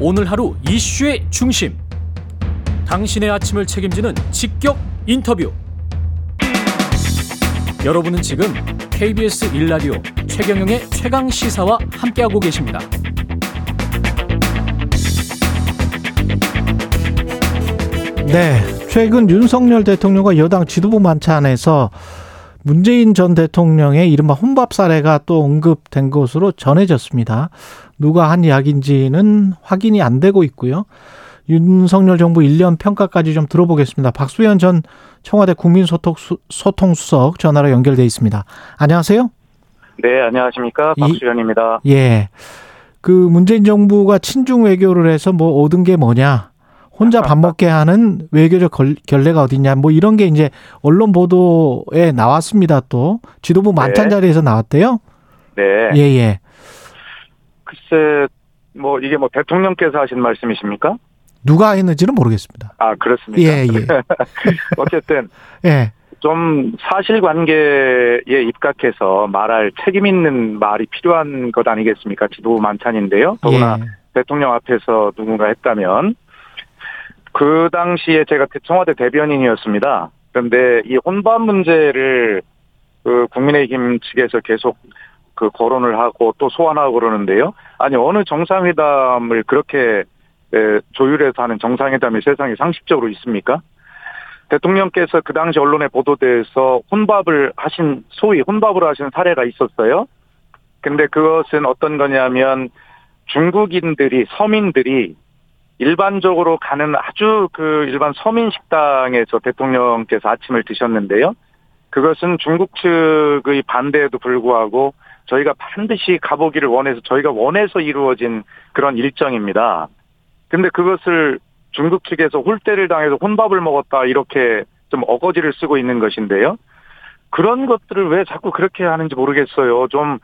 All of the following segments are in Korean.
오늘 하루 이슈의 중심. 당신의 아침을 책임지는 직격 인터뷰. 여러분은 지금 KBS 일라디오 최경영의 최강 시사와 함께하고 계십니다. 네, 최근 윤석열 대통령과 여당 지도부 만찬에서 문재인 전 대통령의 이른바 혼밥 사례가 또 언급된 것으로 전해졌습니다. 누가 한 이야기인지는 확인이 안 되고 있고요. 윤석열 정부 1년 평가까지 좀 들어보겠습니다. 박수현 전 청와대 국민소통수석 전화로 연결돼 있습니다. 안녕하세요. 네, 안녕하십니까. 박수현입니다. 예. 그 문재인 정부가 친중 외교를 해서 뭐 얻은 게 뭐냐. 혼자 밥 먹게 하는 외교적 결례가 어딨냐. 뭐 이런 게 이제 언론 보도에 나왔습니다. 또 지도부 만찬 네. 자리에서 나왔대요. 네. 예, 예. 글쎄, 뭐 이게 뭐 대통령께서 하신 말씀이십니까? 누가 했는지는 모르겠습니다. 아, 그렇습니다. 예, 예. 어쨌든. 예. 좀 사실관계에 입각해서 말할 책임 있는 말이 필요한 것 아니겠습니까? 지도부 만찬인데요. 더구나 예. 대통령 앞에서 누군가 했다면 그 당시에 제가 청와대 대변인이었습니다. 그런데 이 혼밥 문제를 그 국민의힘 측에서 계속 그 거론을 하고 또 소환하고 그러는데요. 아니 어느 정상회담을 그렇게 조율해서 하는 정상회담이 세상에 상식적으로 있습니까? 대통령께서 그 당시 언론에 보도돼서 혼밥을 하신 소위 혼밥을 하신 사례가 있었어요. 근데 그것은 어떤 거냐면 중국인들이 서민들이 일반적으로 가는 아주 그 일반 서민 식당에서 대통령께서 아침을 드셨는데요. 그것은 중국 측의 반대에도 불구하고 저희가 반드시 가보기를 원해서 저희가 원해서 이루어진 그런 일정입니다. 근데 그것을 중국 측에서 홀대를 당해서 혼밥을 먹었다 이렇게 좀 어거지를 쓰고 있는 것인데요. 그런 것들을 왜 자꾸 그렇게 하는지 모르겠어요. 좀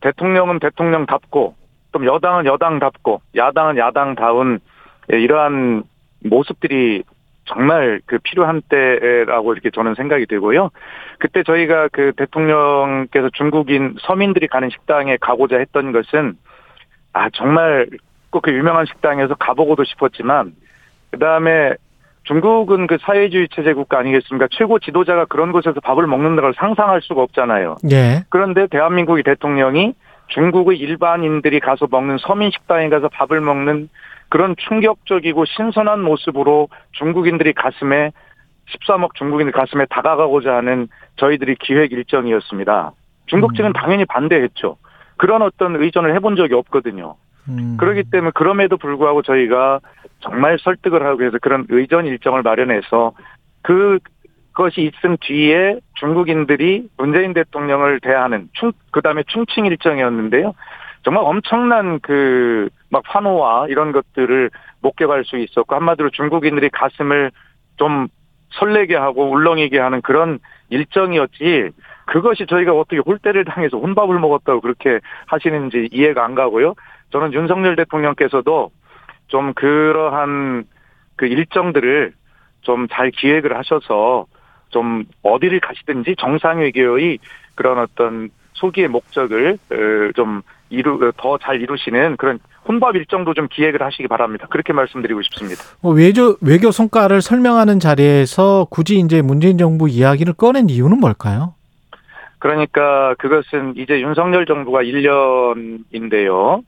대통령은 대통령답고 또 여당은 여당답고 야당은 야당다운 예, 이러한 모습들이 정말 그 필요한 때라고 이렇게 저는 생각이 되고요. 그때 저희가 그 대통령께서 중국인 서민들이 가는 식당에 가고자 했던 것은 아 정말 꼭 그 유명한 식당에서 가보고도 싶었지만 그 다음에 중국은 그 사회주의 체제 국가 아니겠습니까? 최고 지도자가 그런 곳에서 밥을 먹는 걸 상상할 수가 없잖아요. 예. 그런데 대한민국의 대통령이 중국의 일반인들이 가서 먹는 서민 식당에 가서 밥을 먹는 그런 충격적이고 신선한 모습으로 중국인들이 가슴에 13억 중국인들 가슴에 다가가고자 하는 저희들이 기획 일정이었습니다. 중국 측은 음. 당연히 반대했죠. 그런 어떤 의전을 해본 적이 없거든요. 음. 그렇기 때문에 그럼에도 불구하고 저희가 정말 설득을 하고 해서 그런 의전 일정을 마련해서 그 것이 있은 뒤에 중국인들이 문재인 대통령을 대하는 충, 그 다음에 충칭 일정이었는데요. 정말 엄청난 그 막 환호와 이런 것들을 목격할 수 있었고 한마디로 중국인들이 가슴을 좀 설레게 하고 울렁이게 하는 그런 일정이었지 그것이 저희가 어떻게 홀대를 당해서 혼밥을 먹었다고 그렇게 하시는지 이해가 안 가고요. 저는 윤석열 대통령께서도 좀 그러한 그 일정들을 좀 잘 기획을 하셔서 좀 어디를 가시든지 정상외교의 그런 어떤 소기의 목적을 어, 좀 이루 더 잘 이루시는 그런 혼밥 일정도 좀 기획을 하시기 바랍니다. 그렇게 말씀드리고 싶습니다. 뭐 외교 외교 성과를 설명하는 자리에서 굳이 이제 문재인 정부 이야기를 꺼낸 이유는 뭘까요? 그러니까 그것은 이제 윤석열 정부가 1년인데요.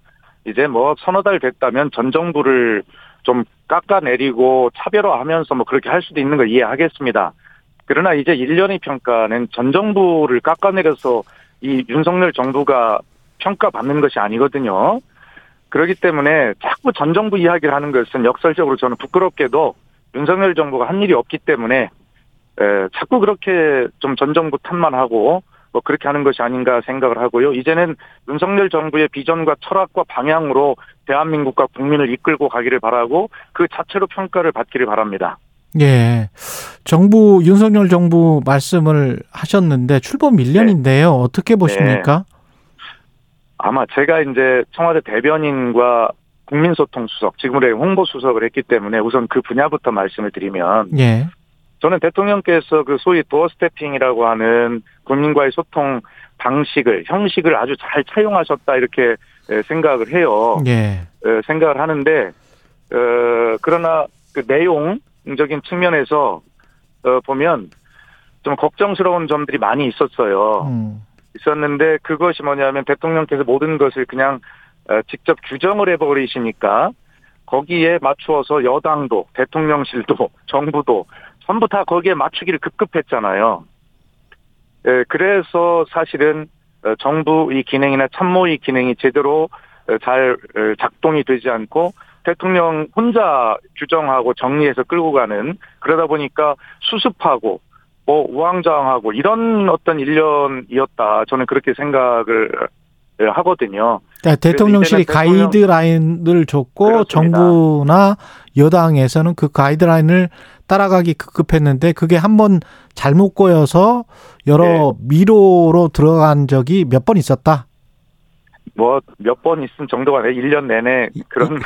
이제 뭐 서너 달 됐다면 전 정부를 좀 깎아내리고 차별화하면서 뭐 그렇게 할 수도 있는 걸 이해하겠습니다. 그러나 이제 1년의 평가는 전 정부를 깎아내려서 이 윤석열 정부가 평가받는 것이 아니거든요. 그렇기 때문에 자꾸 전 정부 이야기를 하는 것은 역설적으로 저는 부끄럽게도 윤석열 정부가 한 일이 없기 때문에 에, 자꾸 그렇게 좀 전 정부 탓만 하고 뭐 그렇게 하는 것이 아닌가 생각을 하고요. 이제는 윤석열 정부의 비전과 철학과 방향으로 대한민국과 국민을 이끌고 가기를 바라고 그 자체로 평가를 받기를 바랍니다. 예. 정부 윤석열 정부 말씀을 하셨는데 출범 1년인데요. 네. 어떻게 보십니까? 네. 아마 제가 이제 청와대 대변인과 국민소통 수석, 지금의 홍보 수석을 했기 때문에 우선 그 분야부터 말씀을 드리면, 예. 저는 대통령께서 그 소위 도어 스태핑이라고 하는 국민과의 소통 방식을, 형식을 아주 잘 차용하셨다 이렇게 생각을 해요. 예. 생각을 하는데, 어, 그러나 그 내용적인 측면에서 어, 보면 좀 걱정스러운 점들이 많이 있었어요. 음. 있었는데 그것이 뭐냐면 대통령께서 모든 것을 그냥 어, 직접 규정을 해버리시니까 거기에 맞추어서 여당도 대통령실도 정부도 전부 다 거기에 맞추기를 급급했잖아요. 예, 그래서 사실은 어, 정부의 기능이나 참모의 기능이 제대로 어, 잘 어, 작동이 되지 않고 대통령 혼자 규정하고 정리해서 끌고 가는 그러다 보니까 수습하고 뭐 우왕좌왕하고 이런 어떤 일련이었다 저는 그렇게 생각을 예, 하거든요. 그러니까 대통령실이 대통령- 가이드라인을 줬고 그렇습니다. 정부나 여당에서는 그 가이드라인을 따라가기 급급했는데 그게 한 번 잘못 꼬여서 여러 네. 미로로 들어간 적이 몇 번 있었다. 뭐 몇 번 있은 정도가 아니라 1년 내내 그런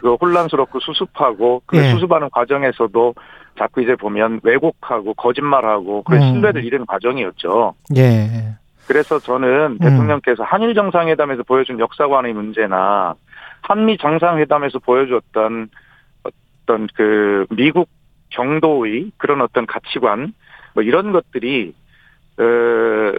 그 혼란스럽고 수습하고 그 예. 수습하는 과정에서도 자꾸 이제 보면 왜곡하고 거짓말하고 그런 음. 신뢰를 잃은 과정이었죠. 예. 그래서 저는 대통령께서 한일 정상회담에서 보여준 역사관의 문제나 한미 정상회담에서 보여줬던 어떤 그 미국 경도의 그런 어떤 가치관 뭐 이런 것들이 어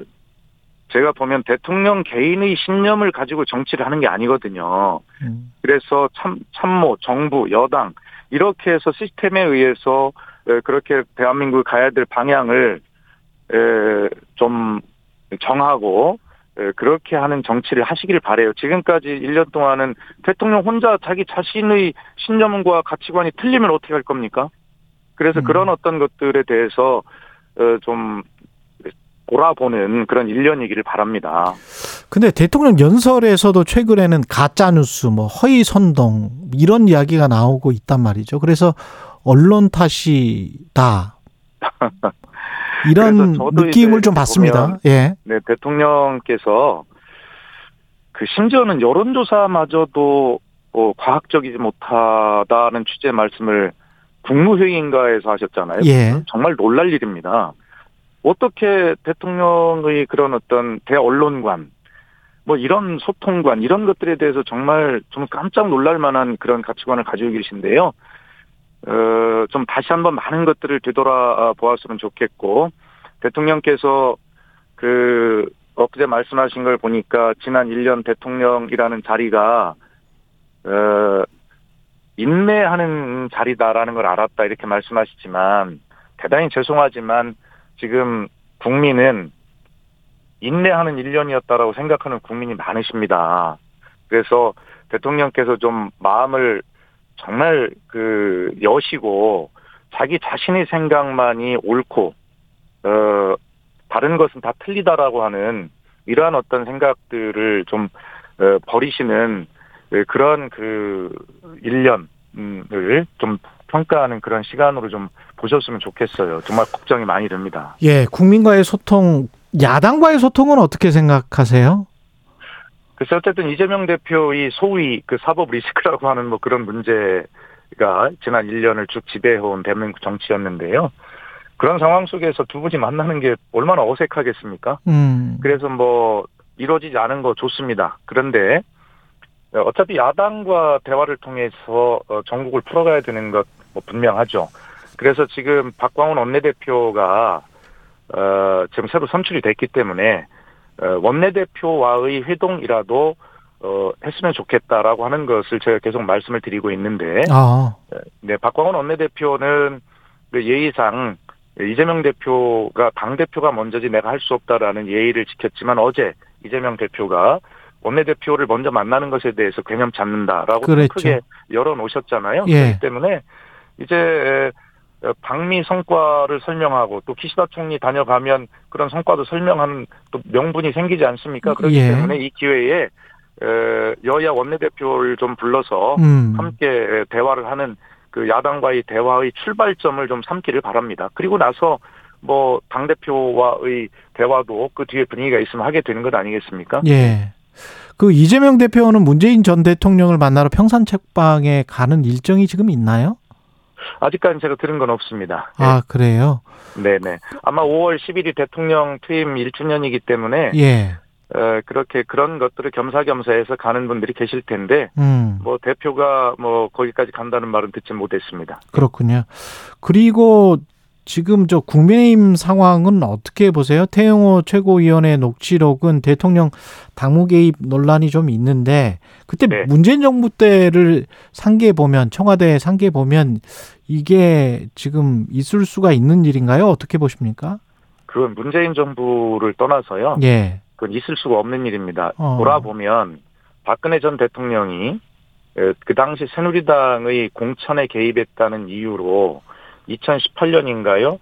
제가 보면 대통령 개인의 신념을 가지고 정치를 하는 게 아니거든요. 음. 그래서 참, 참모, 정부, 여당 이렇게 해서 시스템에 의해서 에, 그렇게 대한민국이 가야 될 방향을 에, 좀 정하고 에, 그렇게 하는 정치를 하시길 바래요. 지금까지 1년 동안은 대통령 혼자 자기 자신의 신념과 가치관이 틀리면 어떻게 할 겁니까? 그래서 음. 그런 어떤 것들에 대해서 어, 좀 돌아보는 그런 1년이기를 바랍니다. 근데 대통령 연설에서도 최근에는 가짜 뉴스, 뭐 허위 선동 이런 이야기가 나오고 있단 말이죠. 그래서 언론 탓이다. 이런 느낌을 좀 받습니다. 예. 네, 대통령께서 그 심지어는 여론조사마저도 어, 과학적이지 못하다는 취지의 말씀을 국무회의인가에서 하셨잖아요. 예. 정말 놀랄 일입니다. 어떻게 대통령의 그런 어떤 대언론관, 뭐 이런 소통관, 이런 것들에 대해서 정말 좀 깜짝 놀랄 만한 그런 가치관을 가지고 계신데요. 어, 좀 다시 한번 많은 것들을 되돌아 보았으면 좋겠고, 대통령께서 그, 엊그제 말씀하신 걸 보니까 지난 1년 대통령이라는 자리가, 어, 인내하는 자리다라는 걸 알았다 이렇게 말씀하시지만, 대단히 죄송하지만 지금 국민은 인내하는 1년이었다라고 생각하는 국민이 많으십니다. 그래서 대통령께서 좀 마음을 정말 그 여시고 자기 자신의 생각만이 옳고 어 다른 것은 다 틀리다라고 하는 이러한 어떤 생각들을 좀 어, 버리시는 그 그런 그 1년을 좀 평가하는 그런 시간으로 좀 보셨으면 좋겠어요. 정말 걱정이 많이 됩니다. 예, 국민과의 소통, 야당과의 소통은 어떻게 생각하세요? 그래서 어쨌든 이재명 대표의 소위 그 사법 리스크라고 하는 뭐 그런 문제가 지난 1년을 쭉 지배해온 대한민국 정치였는데요. 그런 상황 속에서 두 분이 만나는 게 얼마나 어색하겠습니까? 음. 그래서 뭐 이루어지지 않은 거 좋습니다. 그런데 어차피 야당과 대화를 통해서 어, 전국을 풀어가야 되는 것 뭐 분명하죠. 그래서 지금 박광훈 원내대표가 어, 지금 새로 선출이 됐기 때문에 어, 원내대표와의 회동이라도 어, 했으면 좋겠다라고 하는 것을 제가 계속 말씀을 드리고 있는데, 아, 네, 박광훈 원내대표는 그 예의상 이재명 대표가 당 대표가 먼저지 내가 할 수 없다라는 예의를 지켰지만 어제 이재명 대표가 원내대표를 먼저 만나는 것에 대해서 개념 잡는다라고 그랬죠. 크게 열어놓으셨잖아요. 예. 그렇기 때문에 이제 방미 성과를 설명하고 또 키시다 총리 다녀가면 그런 성과도 설명하는 또 명분이 생기지 않습니까? 그렇기 예. 때문에 이 기회에 에, 여야 원내대표를 좀 불러서 음. 함께 대화를 하는 그 야당과의 대화의 출발점을 좀 삼기를 바랍니다. 그리고 나서 뭐 당대표와의 대화도 그 뒤에 분위기가 있으면 하게 되는 것 아니겠습니까? 예. 그 이재명 대표는 문재인 전 대통령을 만나러 평산 책방에 가는 일정이 지금 있나요? 아직까지 제가 들은 건 없습니다. 예. 아, 그래요. 네네. 아마 5월 10일이 대통령 퇴임 1주년이기 때문에 예. 에, 그렇게 그런 것들을 겸사겸사해서 가는 분들이 계실 텐데 음. 뭐 대표가 뭐 거기까지 간다는 말은 듣지 못했습니다. 그렇군요. 그리고 지금 저 국민의힘 상황은 어떻게 보세요? 태영호 최고위원의 녹취록은 대통령 당무 개입 논란이 좀 있는데 그때 네. 문재인 정부 때를 상기해 보면 청와대 상기해 보면 이게 지금 있을 수가 있는 일인가요? 어떻게 보십니까? 그건 문재인 정부를 떠나서요. 예. 그건 있을 수가 없는 일입니다. 어. 돌아보면 박근혜 전 대통령이 에, 그 당시 새누리당의 공천에 개입했다는 이유로 2018년인가요?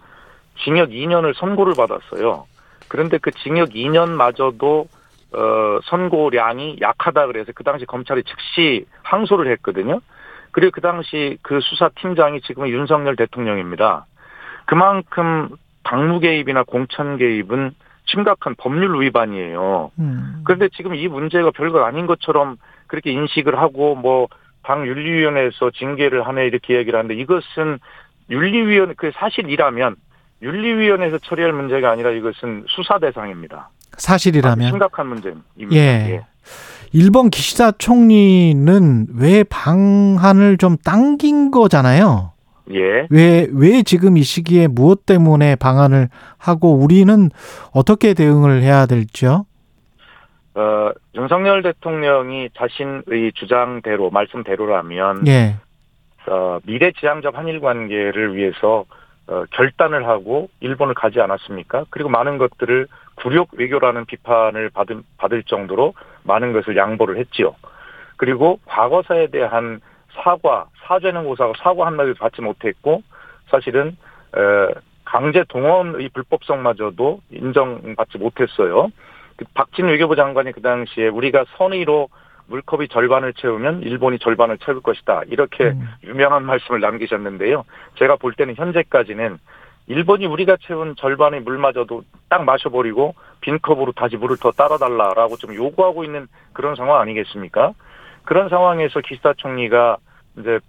징역 2년을 선고를 받았어요. 그런데 그 징역 2년마저도 어, 선고량이 약하다 그래서 그 당시 검찰이 즉시 항소를 했거든요. 그리고 그 당시 그 수사팀장이 지금은 윤석열 대통령입니다. 그만큼 당무 개입이나 공천 개입은 심각한 법률 위반이에요. 음. 그런데 지금 이 문제가 별거 아닌 것처럼 그렇게 인식을 하고 뭐 당 윤리위원회에서 징계를 하네 이렇게 얘기를 하는데 이것은 윤리위원 그 사실이라면 윤리위원회에서 처리할 문제가 아니라 이것은 수사 대상입니다. 사실이라면 심각한 문제입니다. 예. 일본 기시다 총리는 왜 방한을 좀 당긴 거잖아요. 예. 왜, 왜 지금 이 시기에 무엇 때문에 방한을 하고 우리는 어떻게 대응을 해야 될지요? 어, 윤석열 대통령이 자신의 주장대로 말씀대로라면 예. 어, 미래지향적 한일 관계를 위해서 어, 결단을 하고 일본을 가지 않았습니까? 그리고 많은 것들을 굴욕 외교라는 비판을 받을, 받을 정도로 많은 것을 양보를 했지요. 그리고 과거사에 대한 사과, 사죄는 고사하고 사과 한마디도 받지 못했고 사실은 에, 강제 동원의 불법성마저도 인정받지 못했어요. 그 박진 외교부 장관이 그 당시에 우리가 선의로 물컵이 절반을 채우면 일본이 절반을 채울 것이다. 이렇게 음. 유명한 말씀을 남기셨는데요. 제가 볼 때는 현재까지는 일본이 우리가 채운 절반의 물마저도 딱 마셔버리고 빈 컵으로 다시 물을 더 따라달라라고 좀 요구하고 있는 그런 상황 아니겠습니까? 그런 상황에서 기시다 총리가 이제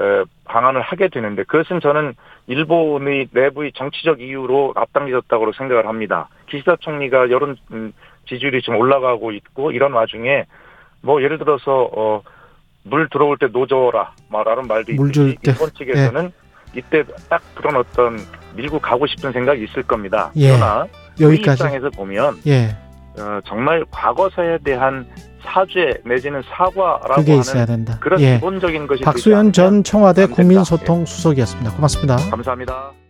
에, 방안을 하게 되는데 그것은 저는 일본의 내부의 정치적 이유로 앞당겨졌다고 생각을 합니다. 기시다 총리가 여론 음, 지지율이 좀 올라가고 있고 이런 와중에 뭐 예를 들어서 어, 물 들어올 때 노져라 말하는 말도 물줄 때. 일본 측에서는 이때 딱 그런 어떤 밀고 가고 싶은 생각이 있을 겁니다. 예. 그러나 여기까지. 입장에서 보면 예. 어, 정말 과거사에 대한 사죄 내지는 사과라고 그게 하는 있어야 된다. 그런 예. 기본적인 것이 박수현 전 청와대. 국민소통 수석이었습니다. 고맙습니다. 감사합니다.